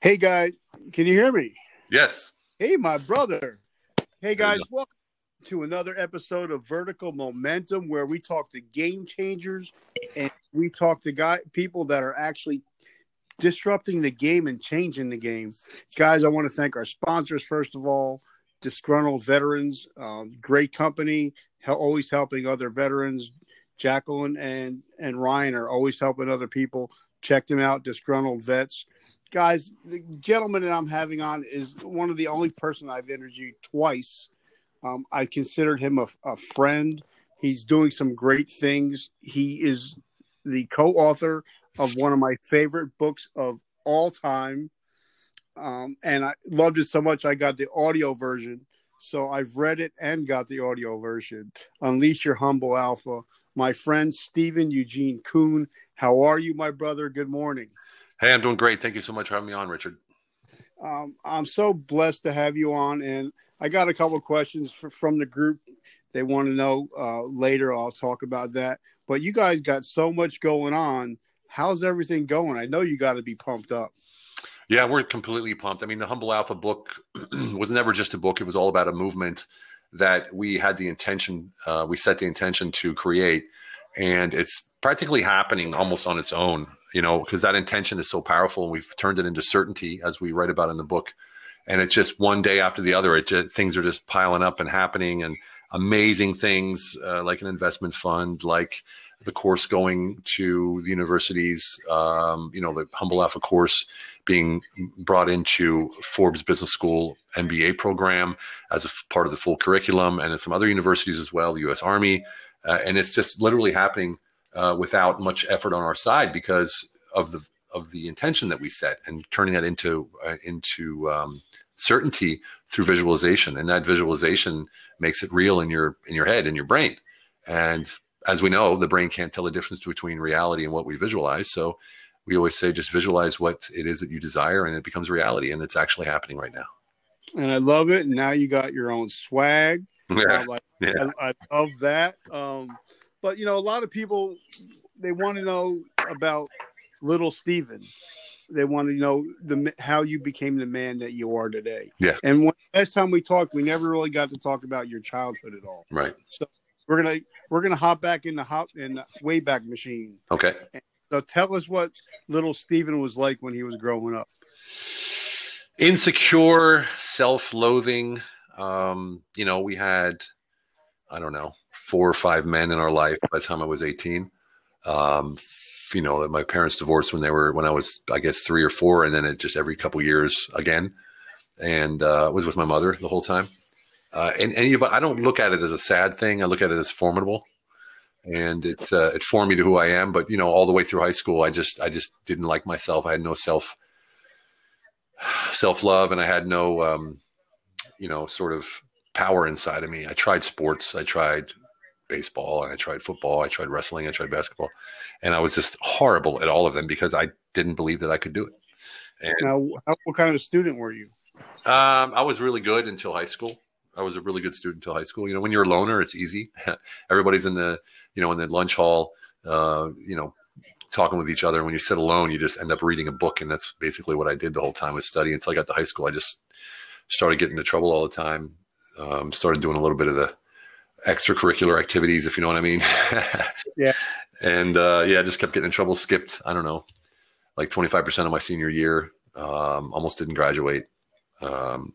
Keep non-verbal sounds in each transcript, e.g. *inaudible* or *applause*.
Hey guys, can you hear me? Yes. Hey, my brother. Hey guys, welcome to another episode of Vertical Momentum, where we talk to game changers and we talk to guy people that are actually disrupting the game and changing the game. Guys, I want to thank our sponsors first of all, disgruntled veterans, um, great company, hel- always helping other veterans. Jacqueline and and Ryan are always helping other people. Check him out, disgruntled vets. Guys, the gentleman that I'm having on is one of the only person I've interviewed twice. Um, I considered him a, a friend. He's doing some great things. He is the co-author of one of my favorite books of all time, um, and I loved it so much I got the audio version. So I've read it and got the audio version. Unleash your humble alpha. My friend Stephen Eugene Kuhn. How are you, my brother? Good morning. Hey, I'm doing great. Thank you so much for having me on, Richard. Um, I'm so blessed to have you on, and I got a couple of questions for, from the group. They want to know uh, later. I'll talk about that. But you guys got so much going on. How's everything going? I know you got to be pumped up. Yeah, we're completely pumped. I mean, the Humble Alpha book *clears throat* was never just a book, it was all about a movement that we had the intention, uh, we set the intention to create. And it's practically happening almost on its own, you know, because that intention is so powerful and we've turned it into certainty as we write about in the book. And it's just one day after the other, it just, things are just piling up and happening and amazing things uh, like an investment fund, like the course going to the universities, um, you know, the Humble Alpha course being brought into Forbes Business School MBA program as a f- part of the full curriculum, and at some other universities as well, the U.S. Army, uh, and it's just literally happening uh, without much effort on our side because of the of the intention that we set and turning that into uh, into um, certainty through visualization, and that visualization makes it real in your in your head in your brain, and as we know, the brain can't tell the difference between reality and what we visualize. So we always say just visualize what it is that you desire and it becomes reality. And it's actually happening right now. And I love it. Now you got your own swag. Yeah. I, like, *laughs* Yeah. I, I love that. Um, but you know, a lot of people they want to know about little Steven. They want to know the how you became the man that you are today. Yeah. And when, last time we talked, we never really got to talk about your childhood at all. Right. So we're gonna we're gonna hop back in the hop in the wayback machine. Okay. So tell us what little Steven was like when he was growing up. Insecure, self loathing. Um, you know, we had, I don't know, four or five men in our life by the time I was 18. Um, you know, my parents divorced when they were, when I was, I guess, three or four. And then it just every couple years again. And uh, was with my mother the whole time. Uh, and and I don't look at it as a sad thing. I look at it as formidable, and it uh, it formed me to who I am. But you know, all the way through high school, I just I just didn't like myself. I had no self self love, and I had no um, you know sort of power inside of me. I tried sports. I tried baseball, and I tried football. I tried wrestling. I tried basketball, and I was just horrible at all of them because I didn't believe that I could do it. And Now, how, what kind of student were you? um, I was really good until high school. I was a really good student until high school. You know, when you're a loner, it's easy. *laughs* Everybody's in the, you know, in the lunch hall, uh, you know, talking with each other. And when you sit alone, you just end up reading a book, and that's basically what I did the whole time was study until I got to high school. I just started getting into trouble all the time. Um, started doing a little bit of the extracurricular activities, if you know what I mean. *laughs* Yeah. *laughs* And uh, yeah, I just kept getting in trouble. Skipped, I don't know, like 25% of my senior year. Um, almost didn't graduate. Um,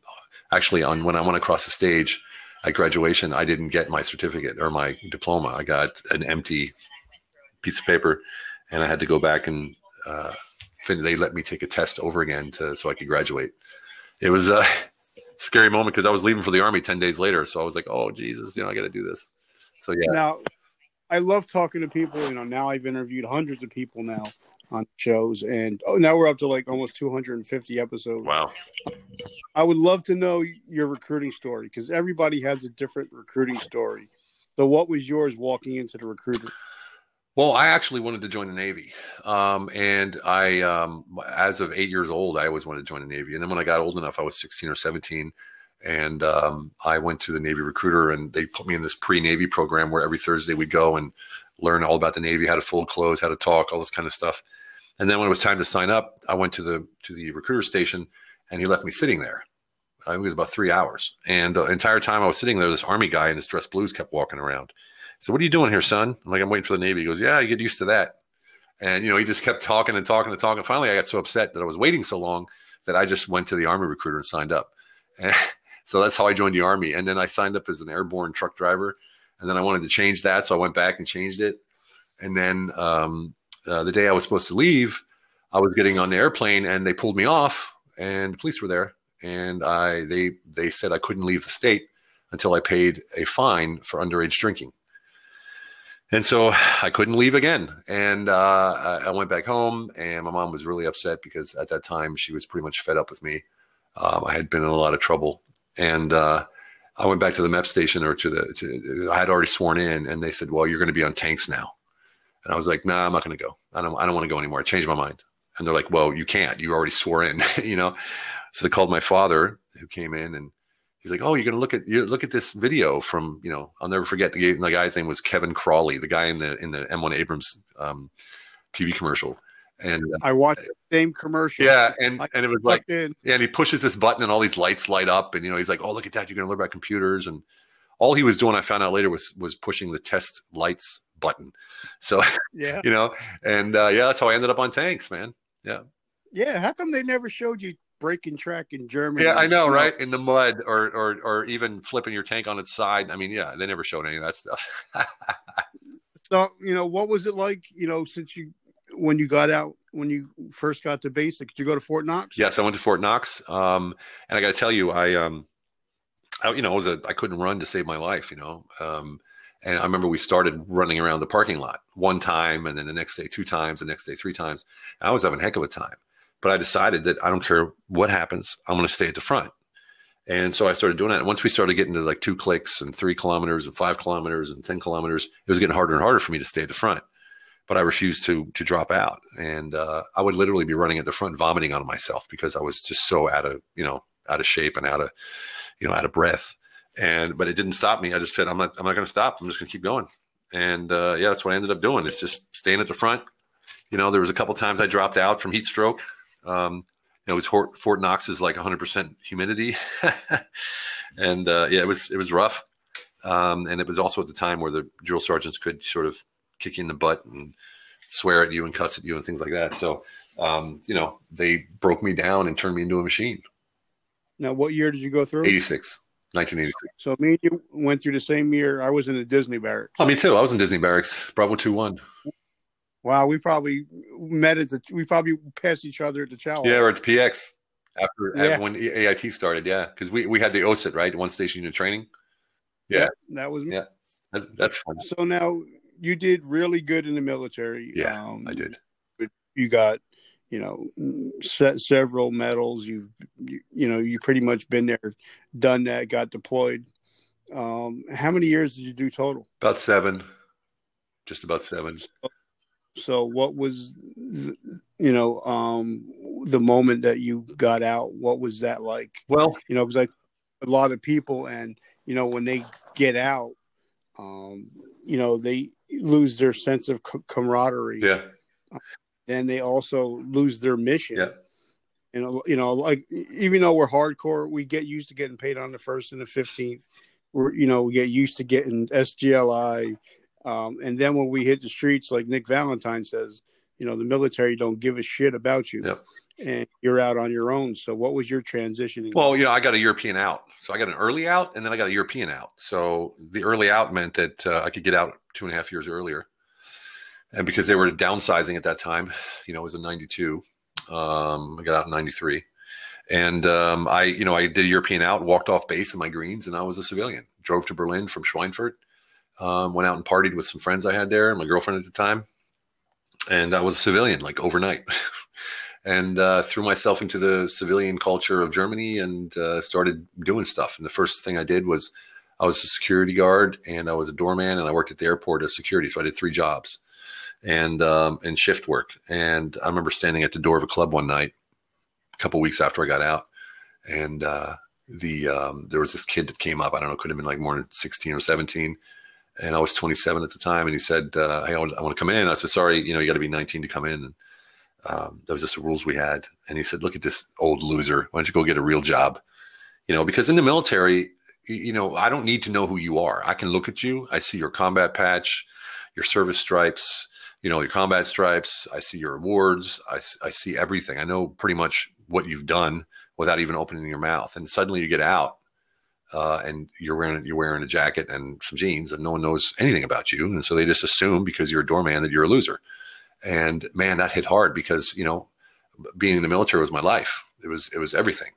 actually, on when I went across the stage at graduation, I didn't get my certificate or my diploma. I got an empty piece of paper, and I had to go back and uh, fin- they let me take a test over again to so I could graduate. It was a scary moment because I was leaving for the army ten days later, so I was like, "Oh Jesus, you know, I got to do this." So yeah, Now, I love talking to people. You know, now I've interviewed hundreds of people now on shows, and oh, now we're up to like almost 250 episodes. wow. I would love to know your recruiting story because everybody has a different recruiting story. So, what was yours walking into the recruiter? Well, I actually wanted to join the Navy, um, and I, um, as of eight years old, I always wanted to join the Navy. And then when I got old enough, I was sixteen or seventeen, and um, I went to the Navy recruiter, and they put me in this pre-Navy program where every Thursday we'd go and learn all about the Navy, how to fold clothes, how to talk, all this kind of stuff. And then when it was time to sign up, I went to the to the recruiter station, and he left me sitting there. I think it was about three hours, and the entire time I was sitting there, this army guy in his dress blues kept walking around. So what are you doing here, son? I'm like, I'm waiting for the Navy. He goes, Yeah, you get used to that. And you know, he just kept talking and talking and talking. Finally, I got so upset that I was waiting so long that I just went to the Army recruiter and signed up. And *laughs* so that's how I joined the Army. And then I signed up as an airborne truck driver. And then I wanted to change that, so I went back and changed it. And then um, uh, the day I was supposed to leave, I was getting on the airplane, and they pulled me off, and the police were there, and I they they said I couldn't leave the state until I paid a fine for underage drinking. And so I couldn't leave again. And uh, I went back home, and my mom was really upset because at that time she was pretty much fed up with me. Um, I had been in a lot of trouble, and uh, I went back to the MEP station or to the. To, I had already sworn in, and they said, "Well, you're going to be on tanks now." And I was like, "Nah, I'm not going to go. I don't. I don't want to go anymore. I changed my mind." And they're like, "Well, you can't. You already swore in." *laughs* you know. So they called my father, who came in and he's like, "Oh, you're gonna look at you look at this video from you know I'll never forget the, the guy's name was Kevin Crawley, the guy in the in the M1 Abrams um, TV commercial." And uh, I watched the same commercial. Yeah, and I and it was like, in. yeah, and he pushes this button and all these lights light up, and you know he's like, "Oh, look at that! You're gonna learn about computers." And all he was doing, I found out later, was was pushing the test lights button. So yeah, *laughs* you know, and uh, yeah, that's how I ended up on tanks, man. Yeah. Yeah, how come they never showed you breaking track in Germany. Yeah, I know, right? In the mud, or or or even flipping your tank on its side. I mean, yeah, they never showed any of that stuff. *laughs* so, you know, what was it like? You know, since you when you got out when you first got to basic, did you go to Fort Knox? Yes, I went to Fort Knox, um, and I got to tell you, I um, I, you know, I was a I couldn't run to save my life, you know. Um, and I remember we started running around the parking lot one time, and then the next day two times, the next day three times. I was having a heck of a time. But I decided that I don't care what happens, I'm going to stay at the front. And so I started doing that. once we started getting to like two clicks and three kilometers and five kilometers and 10 kilometers, it was getting harder and harder for me to stay at the front. But I refused to to drop out. And uh, I would literally be running at the front, vomiting on myself because I was just so out of, you know, out of shape and out of, you know, out of breath. And but it didn't stop me. I just said, I'm not I'm not gonna stop. I'm just gonna keep going. And uh, yeah, that's what I ended up doing. It's just staying at the front. You know, there was a couple times I dropped out from heat stroke um, it was Fort, Fort Knox is like 100% humidity, *laughs* and uh, yeah, it was it was rough. Um, and it was also at the time where the drill sergeants could sort of kick you in the butt and swear at you and cuss at you and things like that. So, um, you know, they broke me down and turned me into a machine. Now, what year did you go through? 86, 1986. So, me and you went through the same year. I was in the Disney barracks. Oh, me too. I was in Disney barracks, Bravo 2 1. Wow, we probably met at the we probably passed each other at the challenge. Yeah, or at the PX after, yeah. when AIT started. Yeah, because we we had the OSUT right, one station unit training. Yeah, yeah that was me. Yeah, that's fun. So now you did really good in the military. Yeah, um, I did. You got you know se- several medals. You've you, you know you pretty much been there, done that, got deployed. Um, how many years did you do total? About seven, just about seven. So, so, what was, you know, um, the moment that you got out? What was that like? Well, you know, because like a lot of people, and you know, when they get out, um, you know, they lose their sense of camaraderie. Yeah. then they also lose their mission. Yeah. Know, you know, like even though we're hardcore, we get used to getting paid on the first and the fifteenth. We're, you know, we get used to getting SGLI um, and then when we hit the streets, like Nick Valentine says, you know, the military don't give a shit about you. Yep. And you're out on your own. So, what was your transition? Well, you know, I got a European out. So, I got an early out and then I got a European out. So, the early out meant that uh, I could get out two and a half years earlier. And because they were downsizing at that time, you know, it was in 92. Um, I got out in 93. And um, I, you know, I did a European out, walked off base in my greens, and I was a civilian. Drove to Berlin from Schweinfurt um, went out and partied with some friends I had there, and my girlfriend at the time. And I was a civilian, like overnight, *laughs* and uh, threw myself into the civilian culture of Germany and uh, started doing stuff. And the first thing I did was I was a security guard and I was a doorman, and I worked at the airport as security. So I did three jobs and um, and shift work. And I remember standing at the door of a club one night, a couple weeks after I got out, and uh, the um, there was this kid that came up. I don't know, could have been like more than sixteen or seventeen and I was 27 at the time. And he said, uh, "Hey, I want, I want, to come in." I said, "Sorry, you know, you got to be 19 to come in." And Um, that was just the rules we had. And he said, "Look at this old loser. Why don't you go get a real job?" You know, because in the military, you know, I don't need to know who you are. I can look at you. I see your combat patch, your service stripes, you know, your combat stripes. I see your awards. I, I see everything. I know pretty much what you've done without even opening your mouth. And suddenly you get out uh, and you're wearing you're wearing a jacket and some jeans, and no one knows anything about you, and so they just assume because you're a doorman that you're a loser. And man, that hit hard because you know, being in the military was my life. It was it was everything.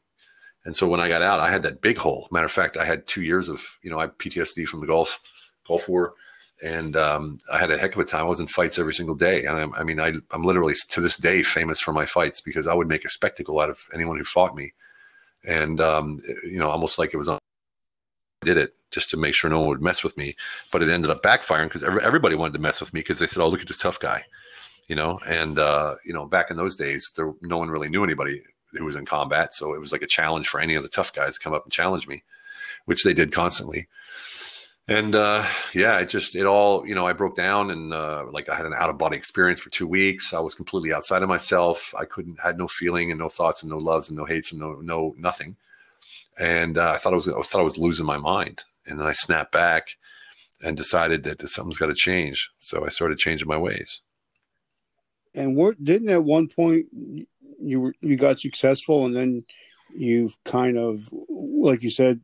And so when I got out, I had that big hole. Matter of fact, I had two years of you know I had PTSD from the Gulf Gulf War, and um, I had a heck of a time. I was in fights every single day, and I'm, I mean, I, I'm literally to this day famous for my fights because I would make a spectacle out of anyone who fought me, and um, you know, almost like it was on did it just to make sure no one would mess with me. But it ended up backfiring because everybody wanted to mess with me because they said, "Oh, look at this tough guy," you know. And uh, you know, back in those days, there no one really knew anybody who was in combat, so it was like a challenge for any of the tough guys to come up and challenge me, which they did constantly. And uh, yeah, it just it all you know. I broke down and uh, like I had an out of body experience for two weeks. I was completely outside of myself. I couldn't had no feeling and no thoughts and no loves and no hates and no no nothing and uh, I thought I was I thought I was losing my mind. And then I snapped back and decided that something's got to change. So I started changing my ways. And what didn't at one point you were you got successful, and then you've kind of like you said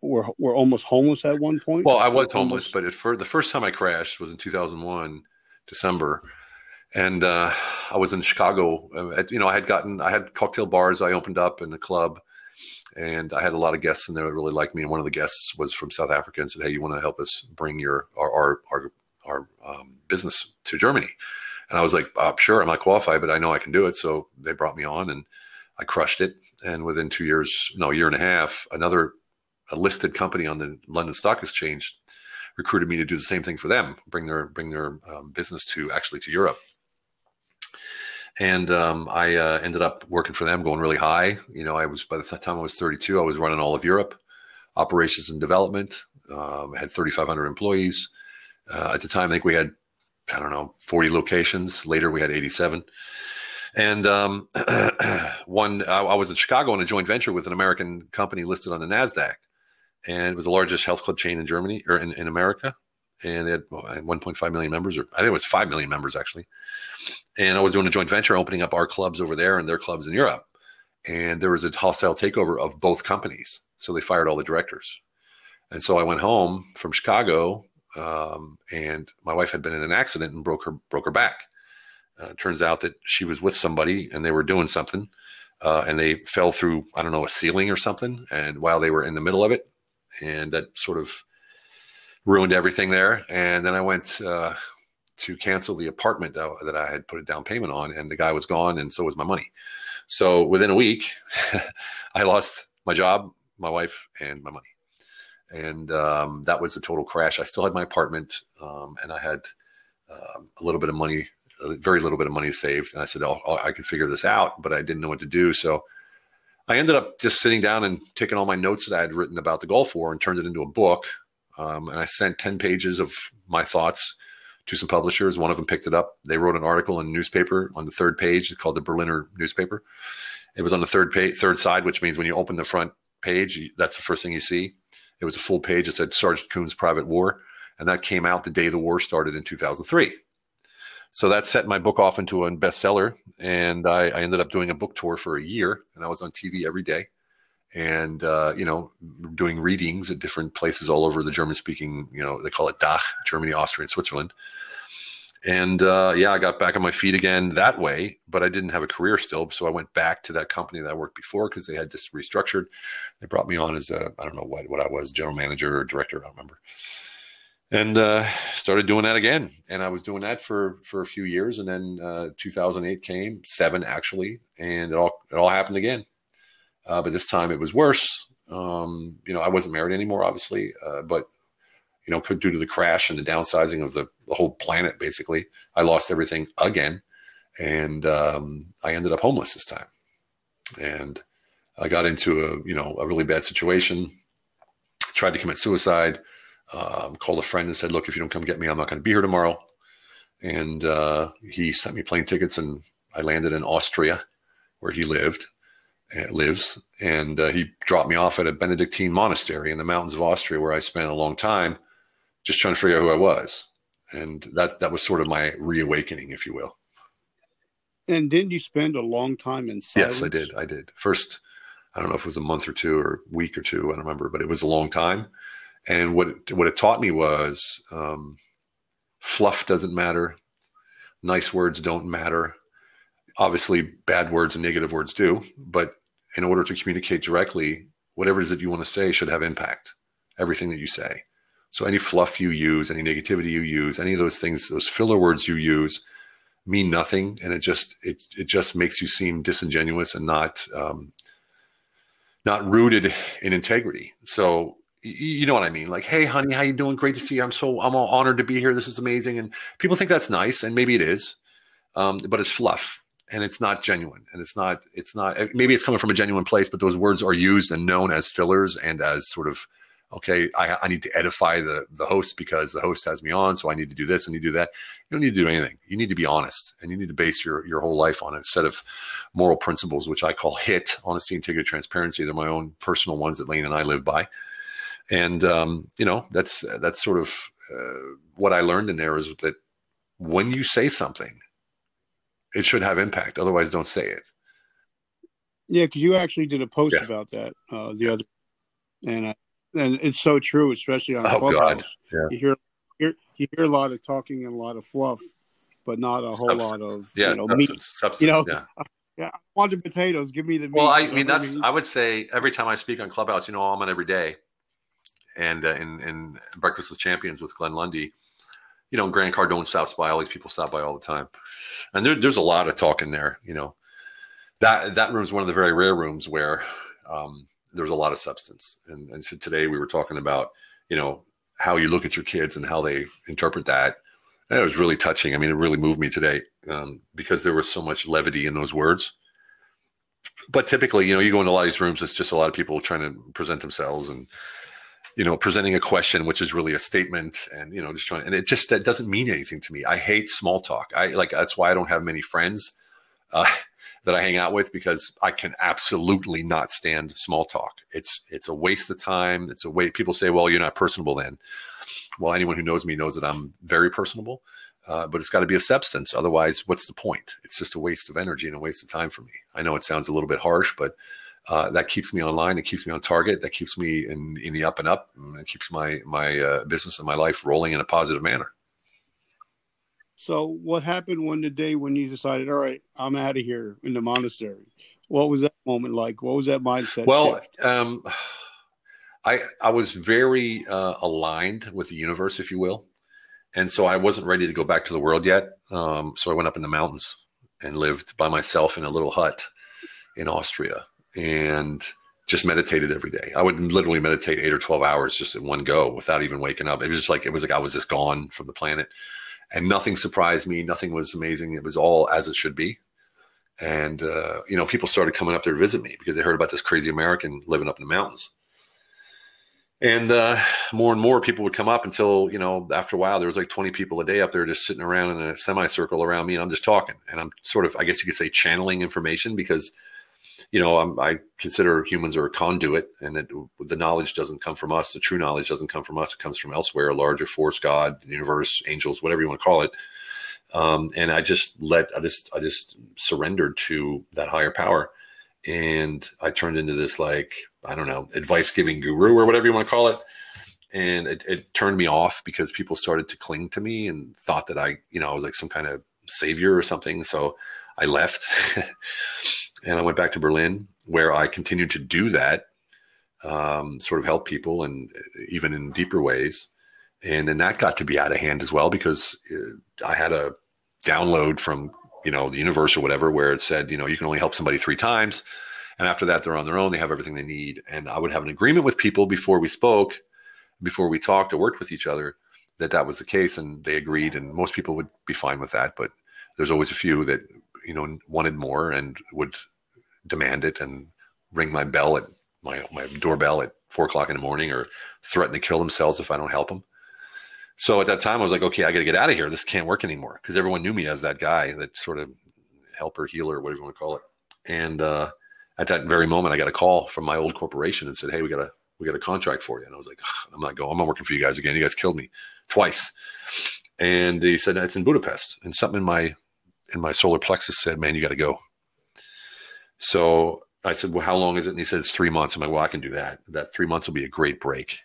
we're we're almost homeless at one point. Well, I was homeless, but at for the first time I crashed was in 2001 December, and uh, I was in Chicago. Uh, you know, I had gotten I had cocktail bars I opened up in a club and I had a lot of guests in there that really liked me. And one of the guests was from South Africa and said, "Hey, you want to help us bring your our our our, our um, business to Germany?" And I was like, uh, "Sure, I'm not qualified, but I know I can do it." So they brought me on, and I crushed it. And within two years, no, a year and a half, another a listed company on the London Stock Exchange recruited me to do the same thing for them, bring their bring their um, business to actually to Europe and um, I uh, ended up working for them, going really high. You know, I was by the time I was 32, I was running all of Europe, operations and development. Um, had 3,500 employees uh, at the time. I think we had, I don't know, 40 locations. Later, we had 87. And um, *clears throat* one, I, I, was in Chicago on a joint venture with an American company listed on the Nasdaq, and it was the largest health club chain in Germany or in, in America and it had 1.5 million members, or I think it was 5 million members actually. And I was doing a joint venture opening up our clubs over there and their clubs in Europe. And there was a hostile takeover of both companies. So they fired all the directors. And so I went home from Chicago, um, and my wife had been in an accident and broke her broke her back. Uh, turns out that she was with somebody and they were doing something, uh, and they fell through I don't know a ceiling or something. And while they were in the middle of it, and that sort of ruined everything there. And then I went uh, to cancel the apartment that I had put a down payment on, and the guy was gone, and so was my money. So within a week, *laughs* I lost my job, my wife, and my money. And um, that was a total crash. I still had my apartment, um, and I had um, a little bit of money, very little bit of money saved. And I said, oh, I can figure this out, but I didn't know what to do. So I ended up just sitting down and taking all my notes that I had written about the Gulf War and turned it into a book um, and I sent 10 pages of my thoughts to some publishers. One of them picked it up. They wrote an article in a newspaper on the third page It's called the Berliner newspaper. It was on the third page, third side, which means when you open the front page, that's the first thing you see. It was a full page that said Sergeant Kuhn's Private War. And that came out the day the war started in 2003. So that set my book off into a bestseller. And I, I ended up doing a book tour for a year. And I was on TV every day and uh, you know doing readings at different places all over the german speaking you know they call it dach germany austria and switzerland. And uh, yeah i got back on my feet again that way but i didn't have a career still so i went back to that company that i worked before because they had just restructured. They brought me on as a i don't know what, what i was general manager or director i don't remember. And uh, started doing that again and i was doing that for for a few years and then uh, 2008 came seven actually and it all it all happened again uh, but this time it was worse. Um, you know, I wasn't married anymore, obviously, uh, but you know, due to the crash and the downsizing of the, the whole planet, basically, I lost everything again, and um, I ended up homeless this time, and I got into a you know a really bad situation. Tried to commit suicide. Um, called a friend and said, "Look, if you don't come get me, I'm not going to be here tomorrow." And uh, he sent me plane tickets and I landed in Austria, where he lived, lives, and uh, he dropped me off at a Benedictine monastery in the mountains of Austria, where I spent a long time, just trying to figure out who I was, and that that was sort of my reawakening, if you will. And didn't you spend a long time in silence? Yes, I did. I did. First, I don't know if it was a month or two or a week or two. I don't remember, but it was a long time. And what it, what it taught me was um, fluff doesn't matter, nice words don't matter. Obviously, bad words and negative words do, but in order to communicate directly, whatever it is that you want to say should have impact. Everything that you say. So any fluff you use, any negativity you use, any of those things, those filler words you use, mean nothing, and it just it it just makes you seem disingenuous and not um, not rooted in integrity. So you know what I mean? Like, hey, honey, how you doing? Great to see you. I'm so I'm all honored to be here. This is amazing, and people think that's nice, and maybe it is, um, but it's fluff and it's not genuine and it's not it's not maybe it's coming from a genuine place but those words are used and known as fillers and as sort of okay i, I need to edify the the host because the host has me on so i need to do this and you do that. You don't need to do anything. You need to be honest and you need to base your your whole life on a set of moral principles which i call hit honesty integrity transparency. They're my own personal ones that lane and i live by. And um, you know that's that's sort of uh, what i learned in there is that when you say something it should have impact. Otherwise, don't say it. Yeah, because you actually did a post yeah. about that uh, the other, and uh, and it's so true, especially on oh, Clubhouse. Yeah. You hear, hear you hear a lot of talking and a lot of fluff, but not a whole substance. lot of yeah, you know substance, meat. Substance, you know, yeah. *laughs* yeah, I want the potatoes. Give me the meat. Well, I mean that's I would say every time I speak on Clubhouse, you know, I'm on every day, and uh, in in Breakfast with Champions with Glenn Lundy you know, Grant Cardone stops by. All these people stop by all the time, and there, there's a lot of talking there. You know, that that room is one of the very rare rooms where um, there's a lot of substance. And, and so today we were talking about, you know, how you look at your kids and how they interpret that. And it was really touching. I mean, it really moved me today um, because there was so much levity in those words. But typically, you know, you go into a lot of these rooms, it's just a lot of people trying to present themselves and you know, presenting a question, which is really a statement, and you know, just trying, and it just that doesn't mean anything to me. I hate small talk. I like that's why I don't have many friends uh, *laughs* that I hang out with because I can absolutely not stand small talk. It's it's a waste of time. It's a way people say, well, you're not personable then. Well, anyone who knows me knows that I'm very personable, uh, but it's got to be a substance. Otherwise, what's the point? It's just a waste of energy and a waste of time for me. I know it sounds a little bit harsh, but uh, that keeps me online. It keeps me on target. That keeps me in, in the up and up. And it keeps my my uh, business and my life rolling in a positive manner. So, what happened when the day when you decided, all right, I'm out of here in the monastery? What was that moment like? What was that mindset? Well, um, I I was very uh, aligned with the universe, if you will, and so I wasn't ready to go back to the world yet. Um, so I went up in the mountains and lived by myself in a little hut in Austria and just meditated every day. I would literally meditate eight or 12 hours just in one go without even waking up. It was just like, it was like I was just gone from the planet and nothing surprised me. Nothing was amazing. It was all as it should be. And, uh, you know, people started coming up there to visit me because they heard about this crazy American living up in the mountains. And uh, more and more people would come up until, you know, after a while, there was like 20 people a day up there just sitting around in a semicircle around me. And I'm just talking. And I'm sort of, I guess you could say, channeling information because – you know, I'm, i consider humans are a conduit, and that the knowledge doesn't come from us. The true knowledge doesn't come from us; it comes from elsewhere, a larger force, God, universe, angels, whatever you want to call it. Um, and I just let, I just, I just surrendered to that higher power, and I turned into this like I don't know, advice giving guru or whatever you want to call it. And it, it turned me off because people started to cling to me and thought that I, you know, I was like some kind of savior or something. So I left. *laughs* and I went back to Berlin, where I continued to do that, um, sort of help people, and even in deeper ways. And then that got to be out of hand as well because uh, I had a download from you know the universe or whatever where it said you know you can only help somebody three times, and after that they're on their own. They have everything they need. And I would have an agreement with people before we spoke, before we talked or worked with each other, that that was the case, and they agreed. And most people would be fine with that, but there's always a few that you know wanted more and would demand it and ring my bell at my my doorbell at four o'clock in the morning or threaten to kill themselves if I don't help them. So at that time, I was like, okay, I got to get out of here. This can't work anymore because everyone knew me as that guy that sort of helper, healer, whatever you want to call it. And uh, at that very moment, I got a call from my old corporation and said, "Hey, we got a we got a contract for you." And I was like, "I'm not going. I'm not working for you guys again. You guys killed me twice." And they said, "It's in Budapest." And something in my in my solar plexus said, "Man, you got to go." So I said, "Well, how long is it?" And he said, "It's three months." I'm like, "Well, I can do that. That three months will be a great break."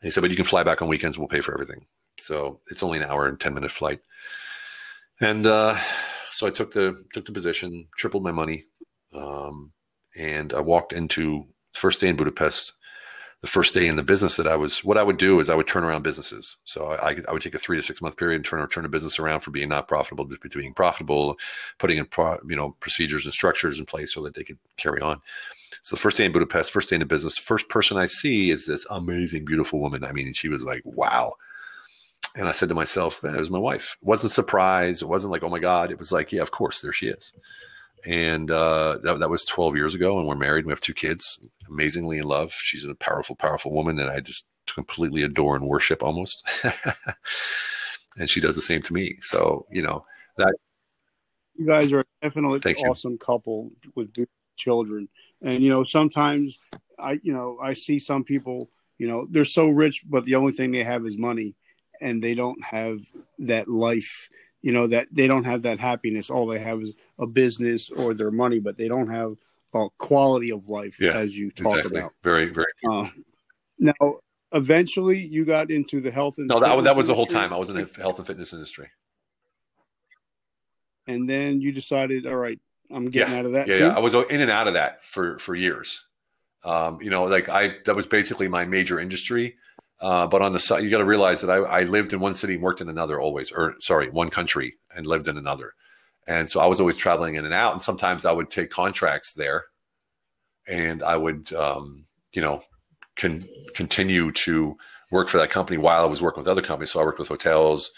And he said, "But you can fly back on weekends. We'll pay for everything." So it's only an hour and ten minute flight. And uh, so I took the took the position, tripled my money, um, and I walked into first day in Budapest. The first day in the business that I was, what I would do is I would turn around businesses. So I, I would take a three to six month period and turn turn a business around for being not profitable to being profitable, putting in pro, you know procedures and structures in place so that they could carry on. So the first day in Budapest, first day in the business, first person I see is this amazing, beautiful woman. I mean, she was like, wow. And I said to myself, man, it was my wife. It wasn't surprise. It wasn't like, oh my God. It was like, yeah, of course, there she is. And uh, that, that was 12 years ago, and we're married. We have two kids, amazingly in love. She's a powerful, powerful woman that I just completely adore and worship almost. *laughs* and she does the same to me. So, you know, that. You guys are definitely an awesome couple with children. And, you know, sometimes I, you know, I see some people, you know, they're so rich, but the only thing they have is money and they don't have that life you know that they don't have that happiness. All they have is a business or their money but they don't have a quality of life yeah, as you talk exactly. about. Very very uh, now eventually you got into the health and no that, that was the whole time. I was in the health and fitness industry. And then you decided all right i'm getting yeah, out of that yeah, yeah. i was in and out of that for for years. Um, you know like i that was basically my major industry uh, but on the side, you got to realize that I, I, lived in one city and worked in another always, or sorry, one country and lived in another. And so I was always traveling in and out. And sometimes I would take contracts there and I would, um, you know, con- continue to work for that company while I was working with other companies. So I worked with hotels,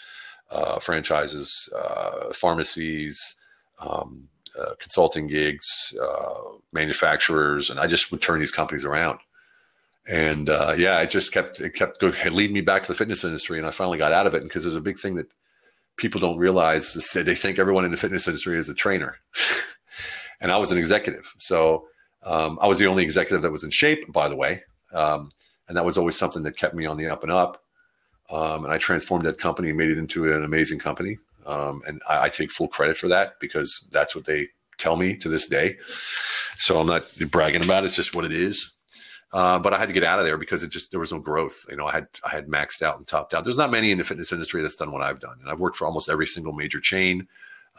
uh, franchises, uh, pharmacies, um, uh, consulting gigs, uh, manufacturers, and I just would turn these companies around and uh, yeah, it just kept it kept go, leading me back to the fitness industry, and I finally got out of it. because there's a big thing that people don't realize is that they think everyone in the fitness industry is a trainer, *laughs* and I was an executive, so um, I was the only executive that was in shape, by the way, um, and that was always something that kept me on the up and up. Um, and I transformed that company and made it into an amazing company, um, and I, I take full credit for that because that's what they tell me to this day. So I'm not bragging about it; it's just what it is. Uh, but I had to get out of there because it just there was no growth. You know, I had I had maxed out and topped out. There's not many in the fitness industry that's done what I've done, and I've worked for almost every single major chain.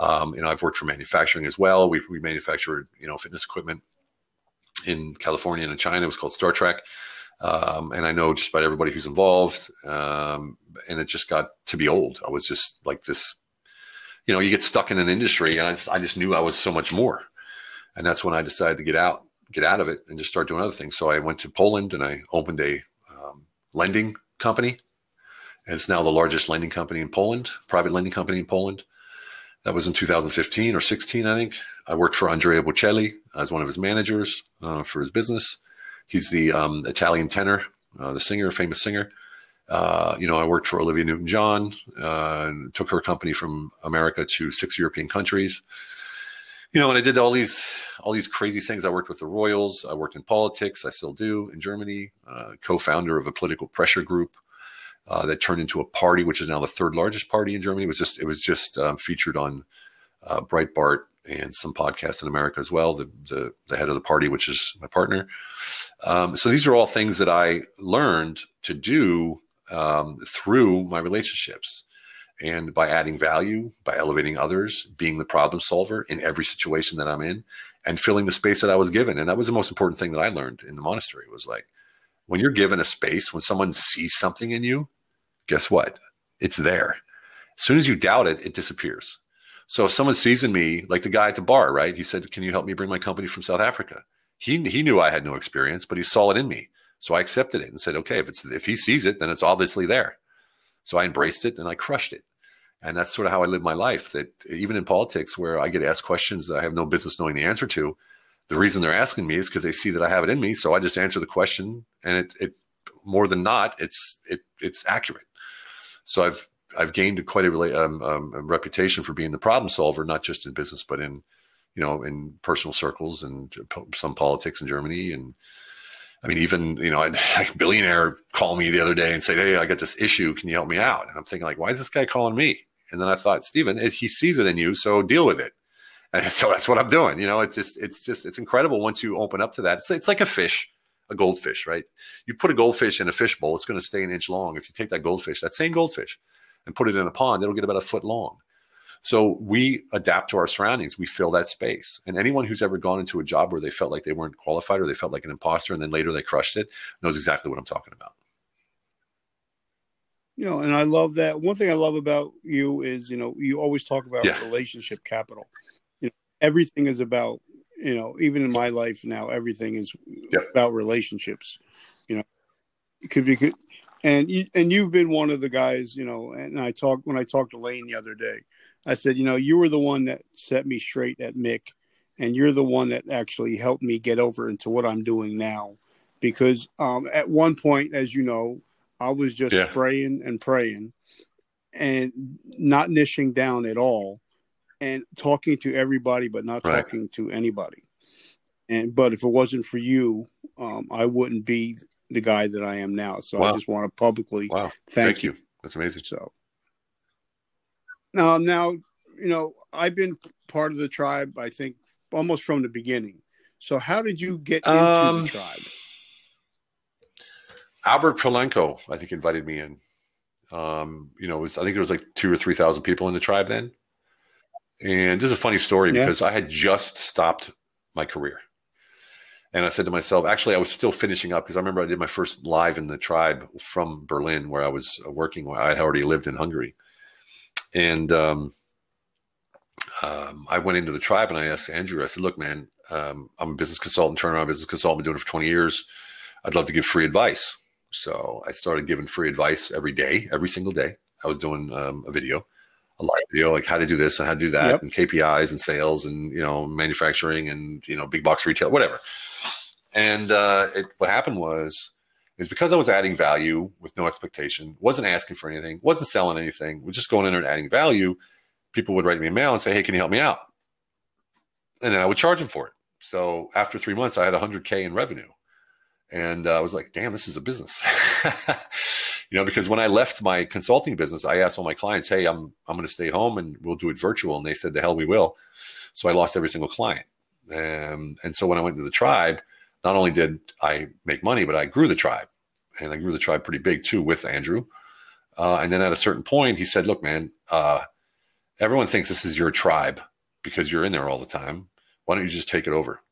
Um, you know, I've worked for manufacturing as well. We we manufactured you know fitness equipment in California and in China. It was called Star Trac, um, and I know just about everybody who's involved. Um, and it just got to be old. I was just like this. You know, you get stuck in an industry, and I just, I just knew I was so much more, and that's when I decided to get out get out of it and just start doing other things. So I went to Poland and I opened a um, lending company. And it's now the largest lending company in Poland, private lending company in Poland. That was in 2015 or 16, I think. I worked for Andrea Bocelli as one of his managers uh, for his business. He's the um, Italian tenor, uh, the singer, famous singer. Uh, you know, I worked for Olivia Newton-John uh, and took her company from America to six European countries you know, and I did all these all these crazy things. I worked with the Royals. I worked in politics. I still do in Germany. Uh, co-founder of a political pressure group uh, that turned into a party, which is now the third largest party in Germany. It was just it was just um, featured on uh, Breitbart and some podcasts in America as well. The, the, the head of the party, which is my partner. Um, so these are all things that I learned to do um, through my relationships and by adding value, by elevating others, being the problem solver in every situation that I'm in, and filling the space that I was given. And that was the most important thing that I learned in the monastery was like, when you're given a space, when someone sees something in you, guess what? It's there. As soon as you doubt it, it disappears. So if someone sees in me, like the guy at the bar, right? He said, "Can you help me bring my company from South Africa?" He he knew I had no experience, but he saw it in me, so I accepted it and said, "Okay, if it's if he sees it, then it's obviously there." So I embraced it and I crushed it. And that's sort of how I live my life. That even in politics, where I get asked questions that I have no business knowing the answer to, the reason they're asking me is because they see that I have it in me. So I just answer the question, and it, it more than not, it's it it's accurate. So I've I've gained quite a, um, um, reputation for being the problem solver, not just in business, but in you know in personal circles and some politics in Germany. And I mean, even you know, *laughs* a billionaire called me the other day and said, "Hey, I got this issue. Can you help me out?" And I'm thinking, like, why is this guy calling me? And then I thought, Stephen, he sees it in you, so deal with it. And *laughs* so that's what I'm doing. You know, it's just, it's just, it's incredible once you open up to that. It's, it's like a fish, a goldfish, right? You put a goldfish in a fish bowl, it's going to stay an inch long. If you take that goldfish, that same goldfish, and put it in a pond, it'll get about a foot long. So we adapt to our surroundings. We fill that space. And anyone who's ever gone into a job where they felt like they weren't qualified or they felt like an imposter and then later they crushed it knows exactly what I'm talking about. You know, and I love that. One thing I love about you is, you know, you always talk about yeah. relationship capital You know, everything is about you know even in my life now everything is yep. about relationships you know it could be good and you and you've been one of the guys you know and i talked when i talked to lane the other day i said you know you were the one that set me straight at mick and you're the one that actually helped me get over into what i'm doing now because um, at one point as you know i was just yeah. spraying and praying and not niching down at all and talking to everybody, but not right. talking to anybody. And but if it wasn't for you, um, I wouldn't be the guy that I am now. So wow. I just want to publicly wow. thank, thank you. you. That's amazing. So now, now you know I've been part of the tribe. I think almost from the beginning. So how did you get into um, the tribe? Albert Polenko, I think, invited me in. Um, you know, was I think it was like two or three thousand people in the tribe then. And this is a funny story yeah. because I had just stopped my career. And I said to myself, actually, I was still finishing up because I remember I did my first live in the tribe from Berlin, where I was working. I had already lived in Hungary. And um, um, I went into the tribe and I asked Andrew, I said, look, man, um, I'm a business consultant, turnaround business consultant, been doing it for 20 years. I'd love to give free advice. So I started giving free advice every day, every single day. I was doing um, a video a live video like how to do this and how to do that yep. and KPIs and sales and you know manufacturing and you know big box retail whatever. And uh, it, what happened was is because I was adding value with no expectation, wasn't asking for anything, wasn't selling anything, was just going in there and adding value. People would write me a mail and say, "Hey, can you help me out?" And then I would charge them for it. So after three months, I had 100k in revenue, and uh, I was like, "Damn, this is a business." *laughs* you know, because when I left my consulting business, I asked all my clients, "Hey, I'm I'm going to stay home and we'll do it virtual," and they said, "The hell we will." So I lost every single client, um, and so when I went into the tribe, not only did I make money, but I grew the tribe, and I grew the tribe pretty big too with Andrew. Uh, and then at a certain point, he said, "Look, man, uh, everyone thinks this is your tribe because you're in there all the time. Why don't you just take it over?"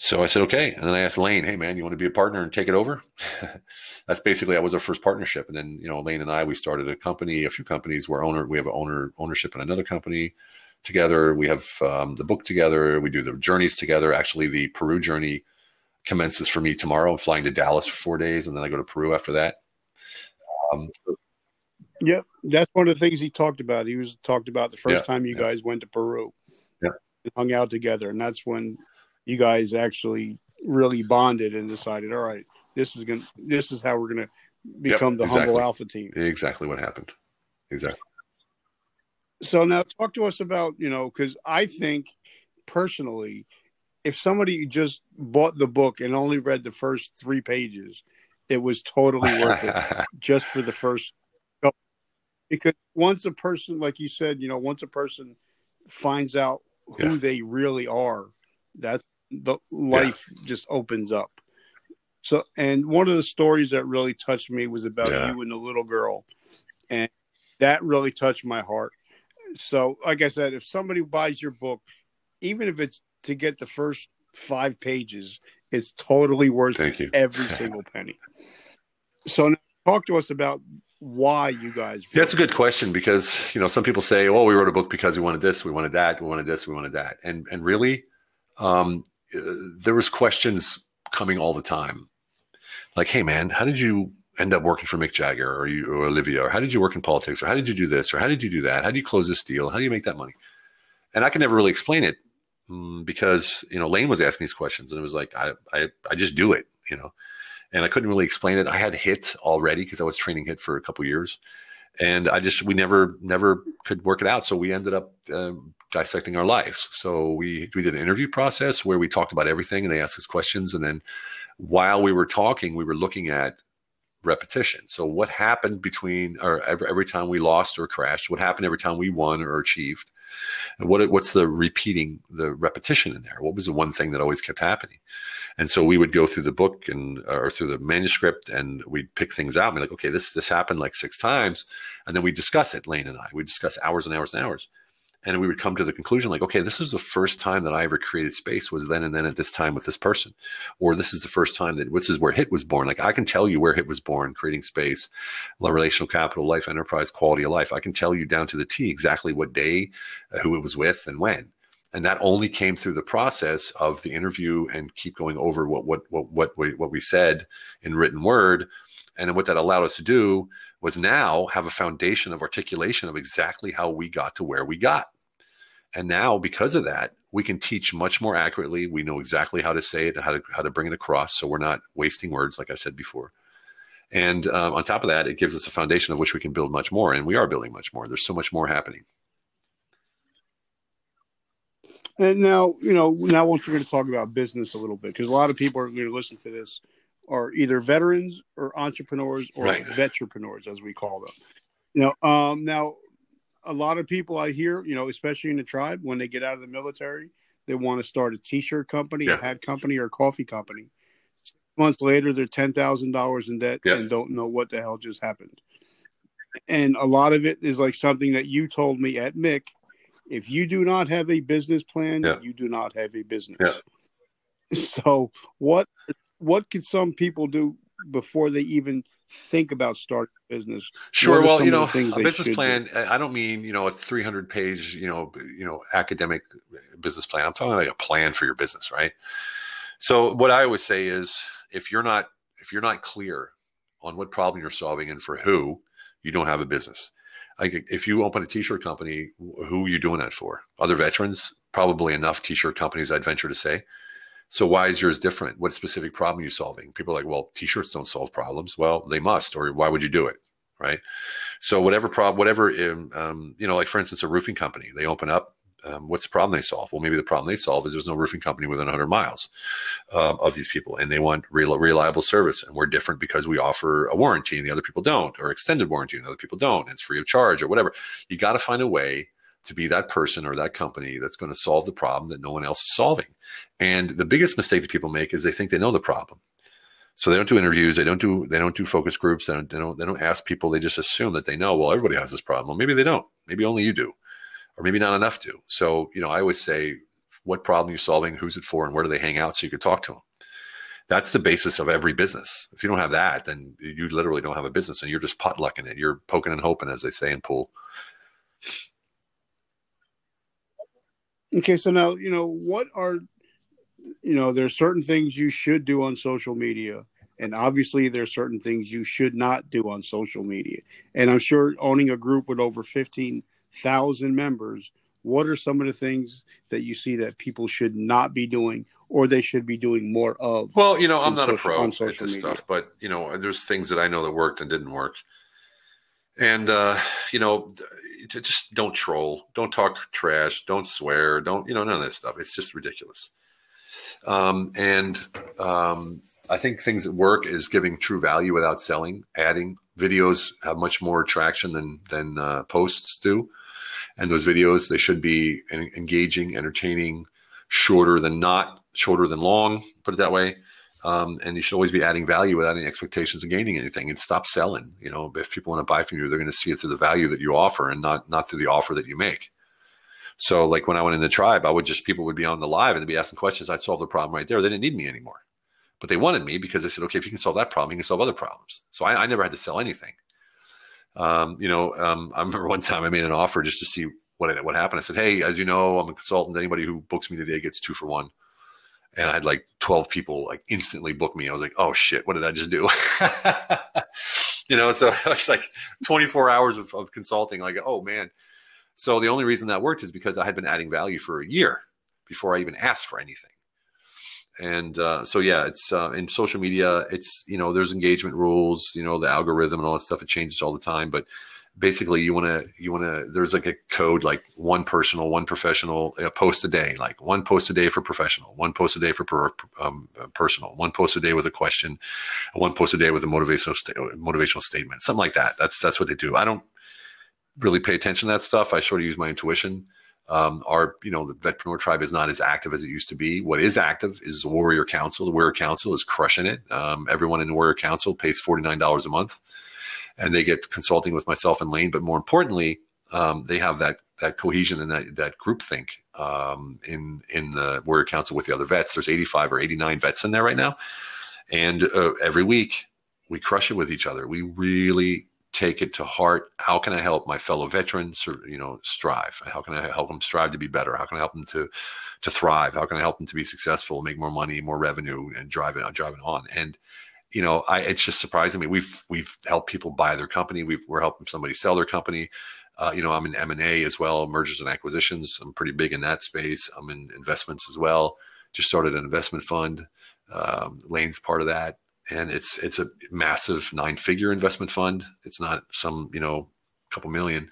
So I said, okay. And then I asked Lane, hey, man, you want to be a partner and take it over? *laughs* That's basically, that was our first partnership. And then, you know, Lane and I, we started a company, a few companies where owner, we have owner ownership in another company together. We have um, the book together. We do the journeys together. Actually, the Peru journey commences for me tomorrow. I'm flying to Dallas for four days and then I go to Peru after that. Um, Yep, that's one of the things he talked about. He was talked about the first yeah, time you yeah. guys went to Peru, yeah, hung out together, and that's when you guys actually really bonded and decided, all right, this is going this is how we're going to become yep, the exactly. humble alpha team. Exactly what happened. Exactly. So now talk to us about, you know, cuz I think personally if somebody just bought the book and only read the first 3 pages, it was totally worth it *laughs* just for the first because once a person like you said, you know, once a person finds out who yeah. they really are, that's the life yeah. just opens up. So, and one of the stories that really touched me was about yeah. you and the little girl, and that really touched my heart. So, like I said, if somebody buys your book, even if it's to get the first five pages, it's totally worth Thank you. every *laughs* single penny. So, now talk to us about why you guys. Yeah, that's a good question because you know some people say, "Oh, we wrote a book because we wanted this, we wanted that, we wanted this, we wanted that," and and really, um, there was questions coming all the time, like, "Hey, man, how did you end up working for Mick Jagger or you or Olivia, or how did you work in politics, or how did you do this, or how did you do that? How do you close this deal? How do you make that money?" And I can never really explain it um, because you know Lane was asking these questions, and it was like, I I, I just do it, you know, and I couldn't really explain it. I had HIT already because I was training HIT for a couple years, and I just we never never could work it out. So we ended up um, dissecting our lives. So we we did an interview process where we talked about everything, and they asked us questions, and then while we were talking, we were looking at repetition. So what happened between or every, every time we lost or crashed? What happened every time we won or achieved? And what what's the repeating the repetition in there? What was the one thing that always kept happening? And so we would go through the book and or through the manuscript and we'd pick things out and be like, okay, this this happened like six times, and then we discuss it, Lane and I. We discuss hours and hours and hours and we would come to the conclusion like okay this is the first time that i ever created space was then and then at this time with this person. Or this is the first time that this is where hit was born. Like i can tell you where hit was born creating space relational capital life enterprise quality of life. I can tell you down to the t exactly what day uh, who it was with and when. And that only came through the process of the interview and keep going over what what what what we, what we said in written word. And what that allowed us to do was now have a foundation of articulation of exactly how we got to where we got. And now, because of that, we can teach much more accurately. We know exactly how to say it, how to how to bring it across, so we're not wasting words, like I said before. And um, on top of that, it gives us a foundation of which we can build much more, and we are building much more. There's so much more happening. And now, you know, now once we're going to talk about business a little bit, because a lot of people are going to listen to this are either veterans or entrepreneurs or right. veterpreneurs, as we call them. You know, um, now a lot of people I hear, you know, especially in the tribe, when they get out of the military, they want to start a T-shirt company, yeah. a hat company, or a coffee company. Six months later, they're ten thousand dollars in debt yeah. and don't know what the hell just happened. And a lot of it is like something that you told me at Mick. If you do not have a business plan, yeah. you do not have a business. *laughs* So, what what could some people do before they even think about starting a business? Sure. Well, you know, a business plan. Do? I don't mean you know a 300 page you know you know academic business plan. I'm talking like a plan for your business, right? So what I always say is if you're not if you're not clear on what problem you're solving and for who, you don't have a business. Like if you open a t-shirt company, who are you doing that for? Other veterans? Probably enough t-shirt companies, I'd venture to say. So why is yours different? What specific problem are you solving? People are like, well, t-shirts don't solve problems. Well, they must, or why would you do it? Right. So whatever problem, whatever, um, um, you know, like for instance, a roofing company, they open up, um, what's the problem they solve? Well, maybe the problem they solve is there's no roofing company within 100 miles uh, of these people, and they want real, reliable service. And we're different because we offer a warranty and the other people don't, or extended warranty and the other people don't. And it's free of charge or whatever. You got to find a way to be that person or that company that's going to solve the problem that no one else is solving. And the biggest mistake that people make is they think they know the problem. So they don't do interviews, they don't do they don't do focus groups, they don't, they don't they don't ask people. They just assume that they know. Well, everybody has this problem. Maybe they don't. Maybe only you do, or maybe not enough do. So you know, I always say, what problem you're solving, who's it for, and where do they hang out, so you could talk to them. That's the basis of every business. If you don't have that, then you literally don't have a business, and you're just potlucking it. You're poking and hoping, as they say in pool. Okay, so now you know what are you know there's certain things you should do on social media, and obviously there's certain things you should not do on social media. And I'm sure owning a group with over fifteen thousand members, what are some of the things that you see that people should not be doing or they should be doing more of? Well, you know, I'm not social, a pro at this media. stuff, but you know, there's things that I know that worked and didn't work. And uh, you know, just don't troll, don't talk trash, don't swear, don't you know none of this stuff. It's just ridiculous. Um, and um, I think things that work is giving true value without selling. Adding videos have much more traction than than uh, posts do, and those videos they should be engaging, entertaining, shorter than not, shorter than long. Put it that way. Um, and you should always be adding value without any expectations of gaining anything and stop selling. You know, if people want to buy from you, they're going to see it through the value that you offer and not, not through the offer that you make. So like when I went in the tribe, I would just, people would be on the live and they'd be asking questions. I'd solve the problem right there. They didn't need me anymore, but they wanted me because they said, okay, if you can solve that problem, you can solve other problems. So I, I never had to sell anything. Um, you know, um, I remember one time I made an offer just to see what, what happened. I said, Hey, as you know, I'm a consultant. Anybody who books me today gets two for one and I had like 12 people like instantly book me. I was like, oh shit, what did I just do? *laughs* you know, so *laughs* it's like 24 hours of, of, consulting. Like, oh man. So the only reason that worked is because I had been adding value for a year before I even asked for anything. And uh, so yeah, it's uh, in social media. It's you know there's engagement rules. You know the algorithm and all that stuff. It changes all the time, but basically you want to you want to there's like a code like one personal one professional a post a day like one post a day for professional one post a day for per, um, personal one post a day with a question one post a day with a motivational motivational statement something like that that's that's what they do i don't really pay attention to that stuff i sort of use my intuition um, our you know the vetpreneur tribe is not as active as it used to be what is active is the warrior council the warrior council is crushing it um, everyone in the warrior council pays $49 a month and they get consulting with myself and Lane. But more importantly, um, they have that that cohesion and that that group think um, in in the Warrior Council with the other vets. There's 85 or 89 vets in there right now, and uh, every week we crush it with each other. We really take it to heart. How can I help my fellow veterans, you know, strive? How can I help them strive to be better? How can I help them to to thrive? How can I help them to be successful, make more money, more revenue, and drive it, drive it on? And you know, I, it's just surprising me. We've we've helped people buy their company. we are helping somebody sell their company. Uh, you know, I'm in M and A as well, mergers and acquisitions. I'm pretty big in that space. I'm in investments as well. Just started an investment fund. Um, Lane's part of that, and it's it's a massive nine figure investment fund. It's not some you know couple million,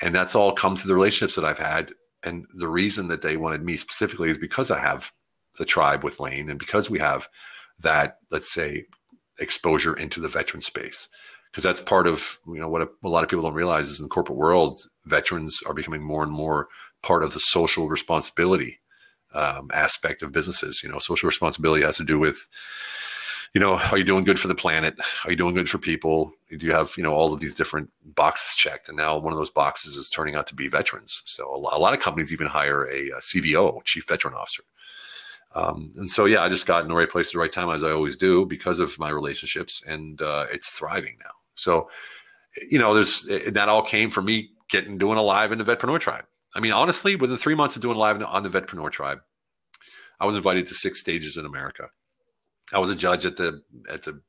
and that's all come through the relationships that I've had. And the reason that they wanted me specifically is because I have the tribe with Lane, and because we have that let's say exposure into the veteran space because that's part of you know what a, a, lot of people don't realize is in the corporate world veterans are becoming more and more part of the social responsibility um, aspect of businesses you know social responsibility has to do with you know are you doing good for the planet are you doing good for people do you have you know all of these different boxes checked and now one of those boxes is turning out to be veterans so a lot, of companies even hire a, cvo chief veteran officer um, and so, yeah, I just got in the right place at the right time, as I always do, because of my relationships, and uh, it's thriving now. So, you know, there's that all came from me getting doing a live in the Vetpreneur Tribe. I mean, honestly, within three months of doing live on the Vetpreneur Tribe, I was invited to six stages in America. I was a judge at the at the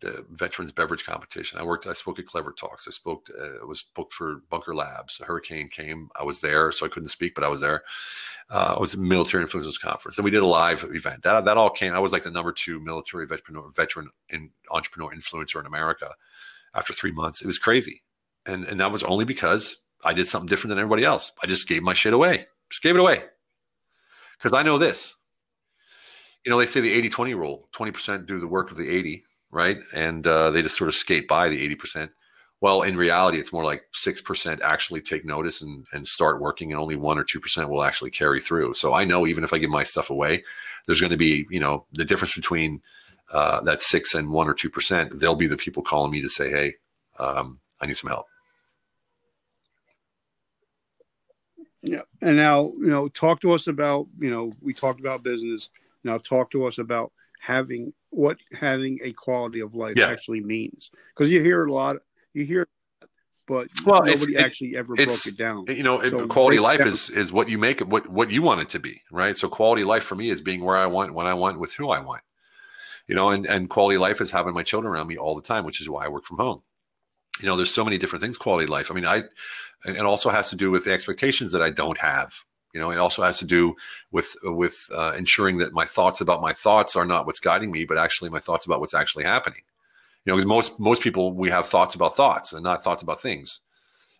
the veterans beverage competition. I worked. I spoke at Clever Talks. I spoke. Uh, was booked for Bunker Labs. A hurricane came. I was there, so I couldn't speak, but I was there. Uh, I was military influencers conference, and we did a live event. That that all came. I was like the number two military veteran veteran in entrepreneur influencer in America. After three months, it was crazy, and and that was only because I did something different than everybody else. I just gave my shit away. Just gave it away because I know this. You know, they say the 80-20 rule: twenty percent do the work of the eighty right? And uh, they just sort of skate by the 80%. Well, in reality, it's more like 6% actually take notice and, and start working, and only 1% or 2% will actually carry through. So I know even if I give my stuff away, there's going to be, you know, the difference between uh, that 6 and 1% or 2%, they'll be the people calling me to say, hey, um, I need some help. Yeah. And now, you know, talk to us about, you know, we talked about business. Now, talk to us about having what having a quality of life yeah. actually means. Because you hear a lot you hear but well, nobody actually ever broke it down. you know so quality life down. is is what you make it what what you want it to be right? So quality life for me is being where i want when i want with who i want. You know and and quality life is having my children around me all the time which is why i work from home. You know there's so many different things quality life. I mean i it also has to do with the expectations that i don't have you know, it also has to do with with uh, ensuring that my thoughts about my thoughts are not what's guiding me, but actually my thoughts about what's actually happening. You know, because most most people we have thoughts about thoughts and not thoughts about things,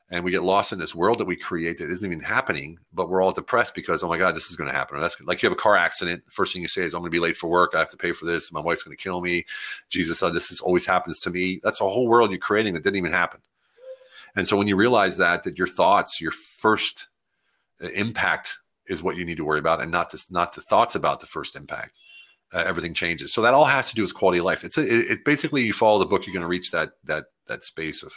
and we get lost in this world that we create that isn't even happening. But we're all depressed because oh my god, this is going to happen. Or that's like you have a car accident. First thing you say is I'm going to be late for work. I have to pay for this. My wife's going to kill me. Jesus said this is always happens to me. That's a whole world you're creating that didn't even happen. And so when you realize that that your thoughts, your first impact is what you need to worry about, and not the, not the thoughts about the first impact. Uh, everything changes. So that all has to do with quality of life. It's a, it, it basically you follow the book, you're going to reach that that that space of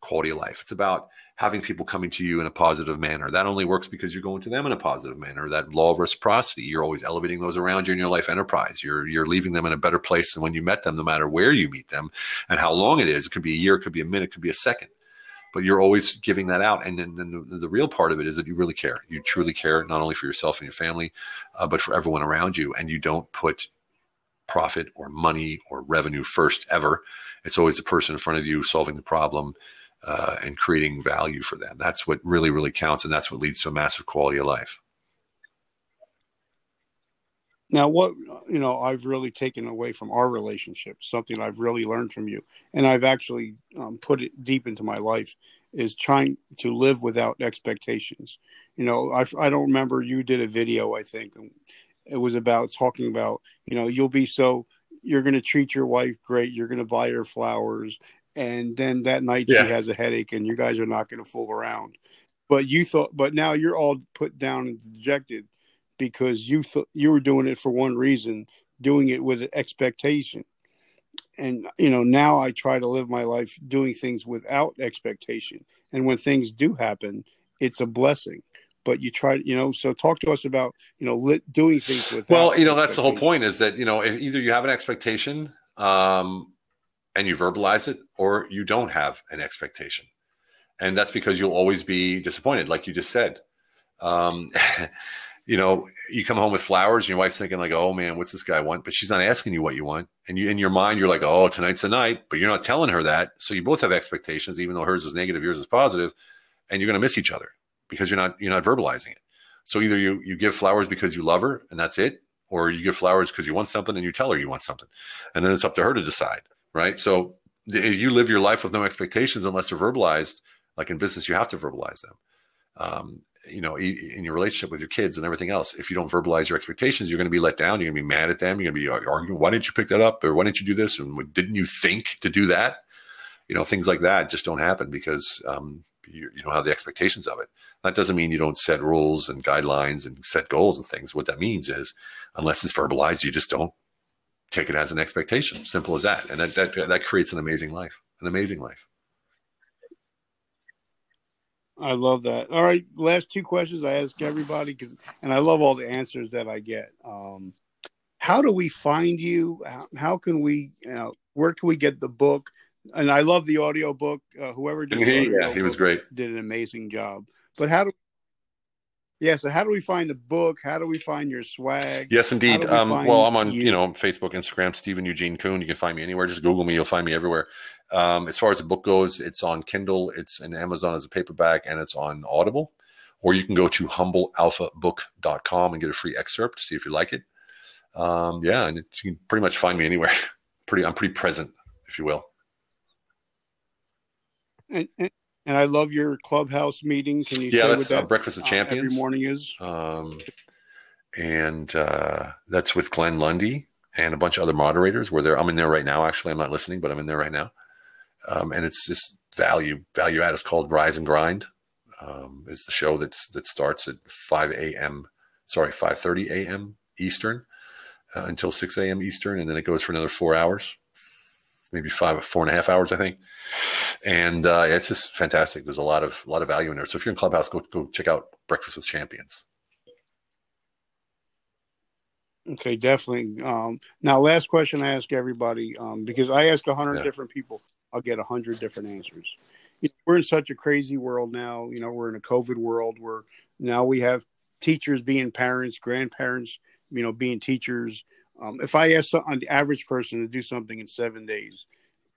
quality of life. It's about having people coming to you in a positive manner. That only works because you're going to them in a positive manner. That law of reciprocity. You're always elevating those around you in your life enterprise. You're you're leaving them in a better place than when you met them, no matter where you meet them and how long it is. It could be a year, it could be a minute, it could be a second but you're always giving that out. And then, then the, the, real part of it is that you really care. You truly care not only for yourself and your family, uh, but for everyone around you. And you don't put profit or money or revenue first ever. It's always the person in front of you solving the problem uh, and creating value for them. That's what really, really counts. And that's what leads to a massive quality of life. Now, what you know, I've really taken away from our relationship, something I've really learned from you, and I've actually um, put it deep into my life, is trying to live without expectations. You know, I, I don't remember you did a video, I think it was about talking about, you know, you'll be so, you're going to treat your wife great. You're going to buy her flowers. And then that night yeah. she has a headache and you guys are not going to fool around. But you thought, but now you're all put down and dejected because you thought you were doing it for one reason, doing it with expectation. And you know now i try to live my life doing things without expectation. And when things do happen it's a blessing. But you try you know so talk to us about you know lit, doing things with well you know that's the whole point is that you know if either you have an expectation um, and you verbalize it or you don't have an expectation. And that's because you'll always be disappointed like you just said. Um, *laughs* you know, you come home with flowers and your wife's thinking like, oh man, what's this guy want? But she's not asking you what you want. And you in your mind, you're like, oh, tonight's the night, but you're not telling her that. So you both have expectations, even though hers is negative, yours is positive, and you're gonna miss each other because you're not you're not verbalizing it. So either you you give flowers because you love her and that's it, or you give flowers because you want something and you tell her you want something. And then it's up to her to decide. Right. So if you live your life with no expectations unless they're verbalized, like in business, you have to verbalize them. Um, you know, in your relationship with your kids and everything else, if you don't verbalize your expectations, you're going to be let down. You're going to be mad at them. You're going to be arguing, why didn't you pick that up? Or why didn't you do this? And didn't you think to do that? You know, things like that just don't happen because um, you, you, don't have the expectations of it. That doesn't mean you don't set rules and guidelines and set goals and things. What that means is, unless it's verbalized, you just don't take it as an expectation. Simple as that. And that, that, that creates an amazing life, an amazing life. I love that. All right, last two questions I ask everybody because, and I love all the answers that I get. Um, how do we find you? How, how, can we, you know, where can we get the book? And I love the audio book. Uh, whoever did, he, yeah, he was great. Did an amazing job. But how do yeah, so how do we find the book? How do we find your swag? Yes, indeed. We um, well, I'm on you? you? know Facebook, Instagram, Stephen Eugene Kuhn. You can find me anywhere. Just Google me; you'll find me everywhere. Um, as far as the book goes, it's on Kindle, it's in Amazon as a paperback, and it's on Audible. Or you can go to humblealphabook.com and get a free excerpt to see if you like it. Um, yeah, and it, you can pretty much find me anywhere. *laughs* pretty, I'm pretty present, if you will. And, and and I love your clubhouse meeting. Can you? Yeah, that's that, uh, Breakfast of Champions. Uh, every morning is. Um, and uh, that's with Glenn Lundy and a bunch of other moderators. Where there, I'm in there right now. Actually, I'm not listening, but I'm in there right now. Um, and it's just value value add. It's called Rise and Grind. Um, it's the show that's that starts at 5 a.m. Sorry, 5:30 a.m. Eastern uh, until 6 a.m. Eastern, and then it goes for another four hours, maybe five, four and a half hours, I think and uh, it's just fantastic. There's a lot of a lot of value in there. So if you're in Clubhouse, go go check out Breakfast with Champions. Okay, definitely. Um, now, last question I ask everybody um, because I ask a hundred yeah. different people, I'll get a hundred different answers. We're in such a crazy world now. You know, we're in a COVID world where now we have teachers being parents, grandparents, you know, being teachers. Um, if I ask an average person to do something in seven days,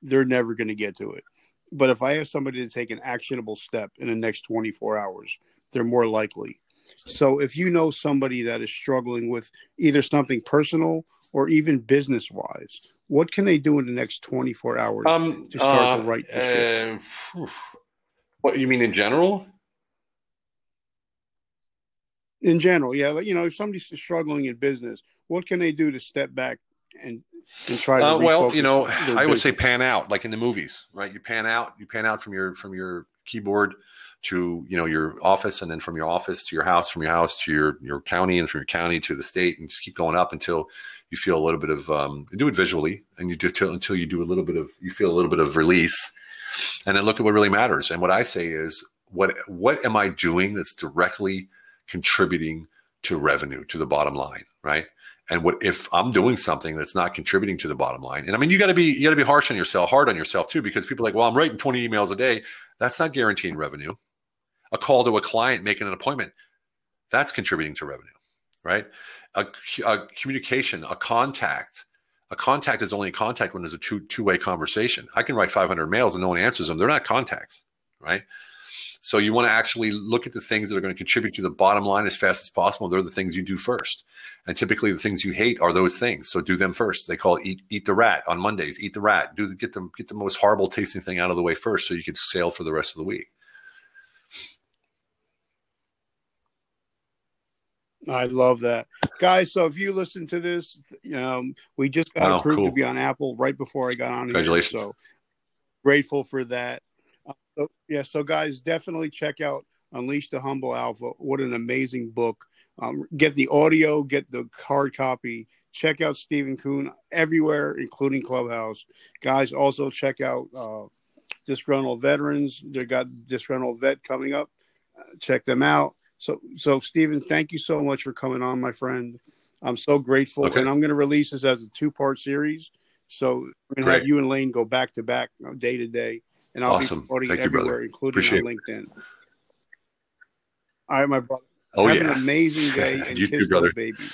they're never going to get to it. But if I ask somebody to take an actionable step in the next 24 hours, they're more likely. So if you know somebody that is struggling with either something personal or even business wise, what can they do in the next 24 hours um, to start uh, to write the? Uh, what you mean in general? In general, yeah. Like, you know, if somebody's struggling in business, what can they do to step back and and try to uh, well you know i would say pan out like in the movies right you pan out you pan out from your from your keyboard to you know your office and then from your office to your house from your house to your your county and from your county to the state and just keep going up until you feel a little bit of um, do it visually and you do till, until you do a little bit of you feel a little bit of release and then look at what really matters and what i say is what what am i doing that's directly contributing to revenue to the bottom line right and what if I'm doing something that's not contributing to the bottom line? And I mean, you got to be you got to be harsh on yourself, hard on yourself too, because people are like, well, I'm writing 20 emails a day. That's not guaranteeing revenue. A call to a client making an appointment, that's contributing to revenue, right? A, a communication, a contact. A contact is only a contact when there's a two two way conversation. I can write 500 mails and no one answers them. They're not contacts, right? So you want to actually look at the things that are going to contribute to the bottom line as fast as possible. They're the things you do first. And typically the things you hate are those things. So do them first. They call eat, eat the rat on Mondays. Eat the rat. Do the, get them get the most horrible tasting thing out of the way first so you can sail for the rest of the week. I love that, guys. So if you listen to this, um, we just got Wow, approved cool. to be on Apple right before I got on. here, Congratulations. so grateful for that. Uh, so, yeah, so guys, definitely check out Unleash the Humble Alpha. What an amazing book! Um, get the audio, get the hard copy. Check out Stephen Kuhn everywhere, including Clubhouse. Guys, also check out uh, Disgruntled Veterans. They got Disgruntled Vet coming up. Uh, check them out. So, so Stephen, thank you so much for coming on, my friend. I'm so grateful, Okay. and I'm going to release this as a two part series. So we're going to have you and Lane go back to back, day to day, and I'll Awesome. be promoting Thank you, everywhere, including Appreciate on LinkedIn. All right, my brother. Oh have yeah, an amazing day, *laughs* and You too, brother. babies.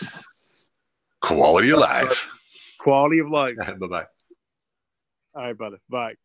quality of life. Quality of life. *laughs* bye bye. All right, brother. Bye.